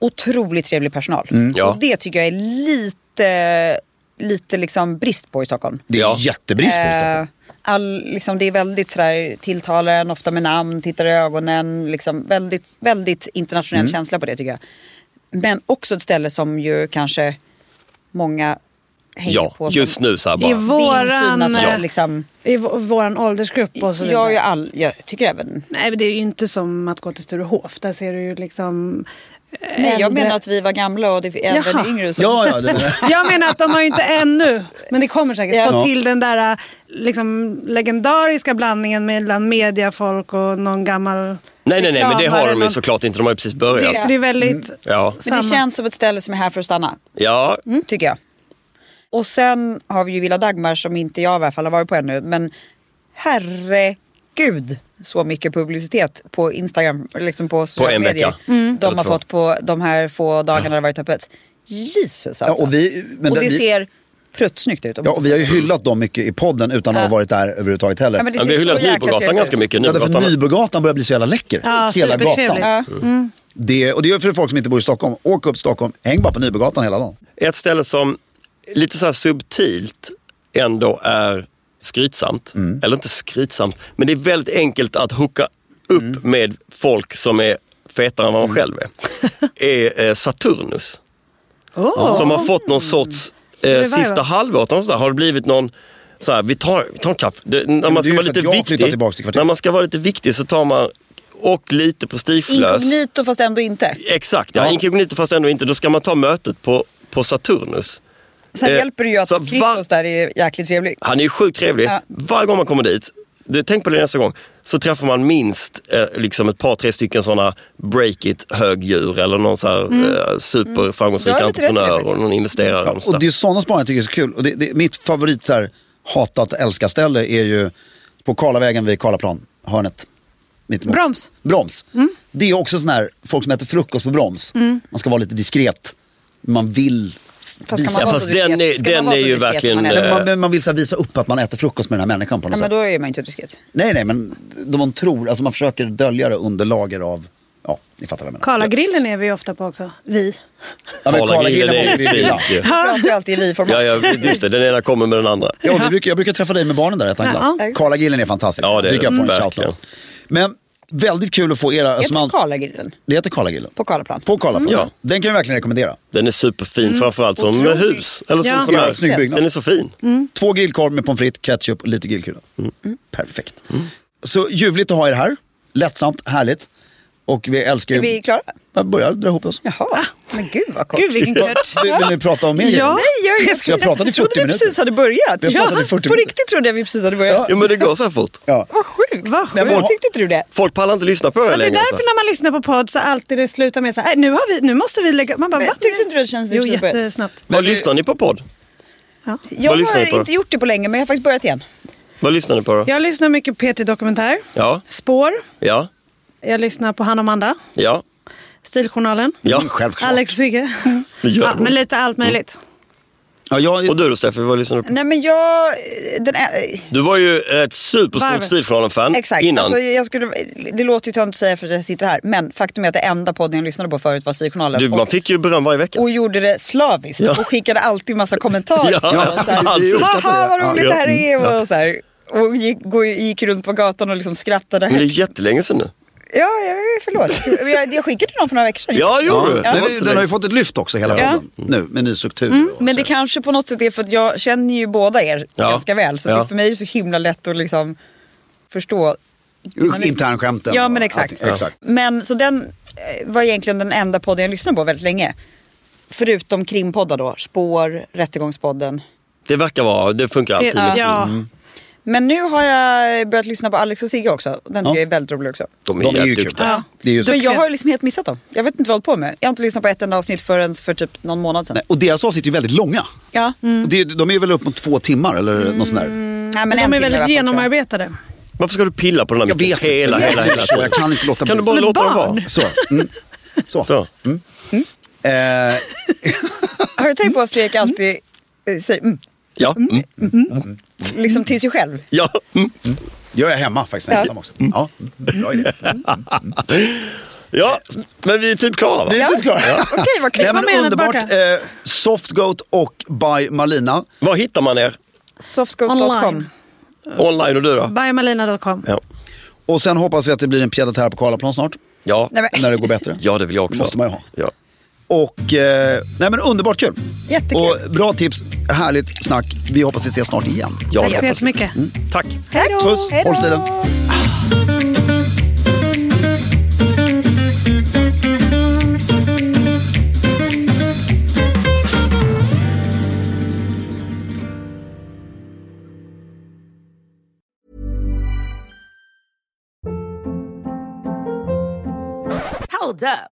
Otroligt trevlig personal. Ja. Och det tycker jag är lite, lite liksom brist på i Stockholm. Det är Ja. jättebrist på i Stockholm. Eh, all, liksom, det är väldigt sådär, tilltalar en ofta med namn, tittar i ögonen. Liksom, väldigt, väldigt internationell Mm. känsla på det tycker jag. Men också ett ställe som ju kanske många hänger Ja, på. just nu så här I bara. våran, vill synas eh, och liksom, I vå- våran åldersgrupp och så jag, vidare. ju all, jag tycker även... Nej, men det är ju inte som att gå till Sturehof. Där ser du ju liksom... Nej, jag äldre- menar att vi var gamla och det är även Jaha. yngre. Som, Ja, ja, det, Jag menar att de har ju inte ännu, men det kommer säkert, Ja. fått till den där liksom, legendariska blandningen mellan mediafolk och någon gammal Nej, nej, nej, men det har de ju såklart inte. De har ju precis börjat. Så det är väldigt... Ja. Men det känns som ett ställe som är här för att stanna. ja, tycker jag. Och sen har vi ju Villa Dagmar som inte jag i alla fall har varit på ännu. Men herregud så mycket publicitet på Instagram, liksom på sociala en medier. vecka. Mm. De Eller har två. fått på de här få dagarna det har varit öppet. Jesus alltså. ja, och vi, men och det vi, ser pruttsnyggt ut. om ja, och vi har ju hyllat dem mycket i podden utan att ha varit där överhuvudtaget heller. Ja, men det men vi har hyllat Nybogatan ganska mycket. Ja, därför Nybogatan. Nybogatan börjar bli så jävla läcker. Ja, hela gatan. Ja. Det, och det är för folk som inte bor i Stockholm. Åk upp Stockholm, häng bara på Nybogatan hela dagen. Ett ställe som lite så här subtilt ändå är skrytsamt. Eller inte skrytsamt, men det är väldigt enkelt att hooka upp med folk som är fetare än vad man själv är, är eh, Saturnus. Oh. Som har fått någon sorts, eh, sista halvåret där, har det blivit någon så här, vi tar, vi tar en kaffe. Det, när man ska vara lite viktig, när man ska vara lite viktig så tar man, och lite prestigelös. Inkognito fast ändå inte. Exakt, ja, Ja. inkognito fast ändå inte. Då ska man ta mötet på, på Saturnus. Sen Eh, hjälper det ju att så va- Christos där är jäkligt trevlig. Han är ju sjukt trevlig. Ja. Varje gång man kommer dit, det, tänk på det nästa gång, så träffar man minst eh, liksom ett par, tre stycken sådana break-it högdjur eller någon så här, eh, superframgångsrik det entreprenör och någon investerare. och Och det är sådana spaningar jag tycker är så kul. Och det, det, mitt favorit så här, hatat älska ställe är ju på Karlavägen vid Karlaplan, hörnet. Mittemot. Broms. Broms. Det är också sån här, folk som äter frukost på Broms. Man ska vara lite diskret. Man vill Fast kan visa, man fast den är- man den är ju verkligen, som man är? eh, men man, man vill så visa upp att man äter frukost med den här människan på något Ja, men sätt. då är man inte diskret. Nej, nej, men de man tror, alltså man försöker dölja det under lager av, ja, ni fattar vad jag menar. Karlagrillen är vi ofta på också. Vi. Ja, men Karlagrillen är vi fint ju. Jag pratar ju alltid i vi-format. Ja, ja, just det. Den ena kommer med den andra. Ja, vi brukar, jag brukar träffa dig med barnen där och äta en Ja. glass. Karlagrillen är fantastisk. Ja, det är tycker jag får en verkligen. shoutout. Men väldigt kul att få era... Heter man, Karlagrillen det heter Karlagrillen. på Karlaplan. På Karlaplan. Ja. Den kan vi verkligen rekommendera. Den är superfin, Mm. framförallt som Otroligt. hus. Eller som Ja. sån Ja, här. snygg byggnad. Den är så fin. Två grillkorv med pommes frites, ketchup och lite grillkrydda. Mm. Perfekt. Så ljuvligt att ha er här. Lättsamt, härligt. Och vi älskar Är vi klara? Jag börjar dra ihop oss. Jaha, men gud vad kort. Gud vilken kort. Vill, vill ni prata om mer Ja. Nej, jag, jag, Vi har pratat i 40 trodde vi minuter. precis hade börjat. I 40 på minuter. riktigt trodde jag vi precis hade börjat. Ja, men det går så här fort. Ja. Vad sjukt. Vad Nej, men- sjukt. Tyckte inte du det? Folk pallar inte lyssna på er Alltså, det är längre. därför Så. när man lyssnar på podd så alltid det slutar med så här, "Nej, nu, har vi, nu måste vi lägga... Man bara, Men va? tyckte inte du det känns som vi Jo, jättesnabbt. Vad lyssnar ni på podd? Jag Vad lyssnar har på inte gjort det på länge men jag har faktiskt börjat igen. Vad lyssnar ni på då? Jag lyssnar mycket på PT Dokumentär, Ja, Spår, ja, jag lyssnar på Han och Amanda, ja. Stiljournalen, ja. Mm, Självklart. Alex och Sigge. Ja, men lite allt möjligt. Ja, jag, Och du då Steffi, vad lyssnar du på? Nej men jag... Den är, Du var ju ett superstort exakt. innan. Alltså, jag skulle, det låter ju töntigt att säga för att jag sitter här. Men faktum är att det enda podden jag lyssnade på förut var Stiljournalen. Du, man och, fick ju beröm varje vecka. och gjorde det slaviskt. Ja. Och skickade alltid massa kommentarer. Ja, och så här, alltid. Haha vad roligt Ja. det här är. Och, så här, och gick, gå- gick runt på gatan och liksom skrattade Men det är högt. jättelänge sedan nu. Ja, förlåt. Jag, jag skickade den för några veckor sedan. Ja, det gjorde du. Ja, Det inte så den har ju fått ett lyft också hela Ja. podden. Nu med ny struktur. och Men det kanske på något sätt är för att jag känner ju båda er Ja. ganska väl. Så Ja. det, för mig är det så himla lätt att liksom förstå. Internskämten. Ja, men exakt. allting. exakt. Men så den eh, var egentligen den enda podden jag lyssnade på väldigt länge. Förutom krimpoddar då. Spår, Rättegångspodden. Det verkar vara, det funkar alltid. Ja. med Ja. krim. Men nu har jag börjat lyssna på Alex och Sigge också. Den tycker Ja. jag är väldigt rolig också. De är, De är ju duktiga. Ja. Det är ju så. Men jag har liksom helt missat dem. Jag vet inte vad jag på med. Jag har inte lyssnat på ett enda avsnitt förrän för typ någon månad sedan. Nej, och deras avsnitt är ju väldigt långa. Ja. Och Det, de är väl upp mot två timmar eller något sånt där. Nej, men De en är väldigt genomarbetade. Varför ska du pilla på den här Jag micken hela, hela, hela tiden? Jag kan inte låta Kan du bli. bara låta barn. vara? Så. Mm. Så. Så. Eh, Har du tänkt på att Fredrik alltid eh, säger mm, Ja. Mm. Liksom till sig själv? Ja. Mm. gör jag hemma faktiskt är ensam också. Ja, bra idé. ja, men vi är typ klara va? Vi är typ klara. Okej, vad kul. Nej, men underbart. Eh, Softgoat och by Malina. Var hittar man er? Softgoat.com. Online. Online och du då? Biomalina.com. Ja. Och sen hoppas vi att det blir en pied på Karlaplan snart. Ja. Nej, men, När det går bättre. ja, det vill jag också. Det måste man ju ha. Ja. Och, eh, nej men underbart kul. Jättekul. Och bra tips, härligt snack. Vi hoppas vi ses snart igen. Ja, Tack så jättemycket. Tack. Hej då! Puss, håll stilen. Hold up.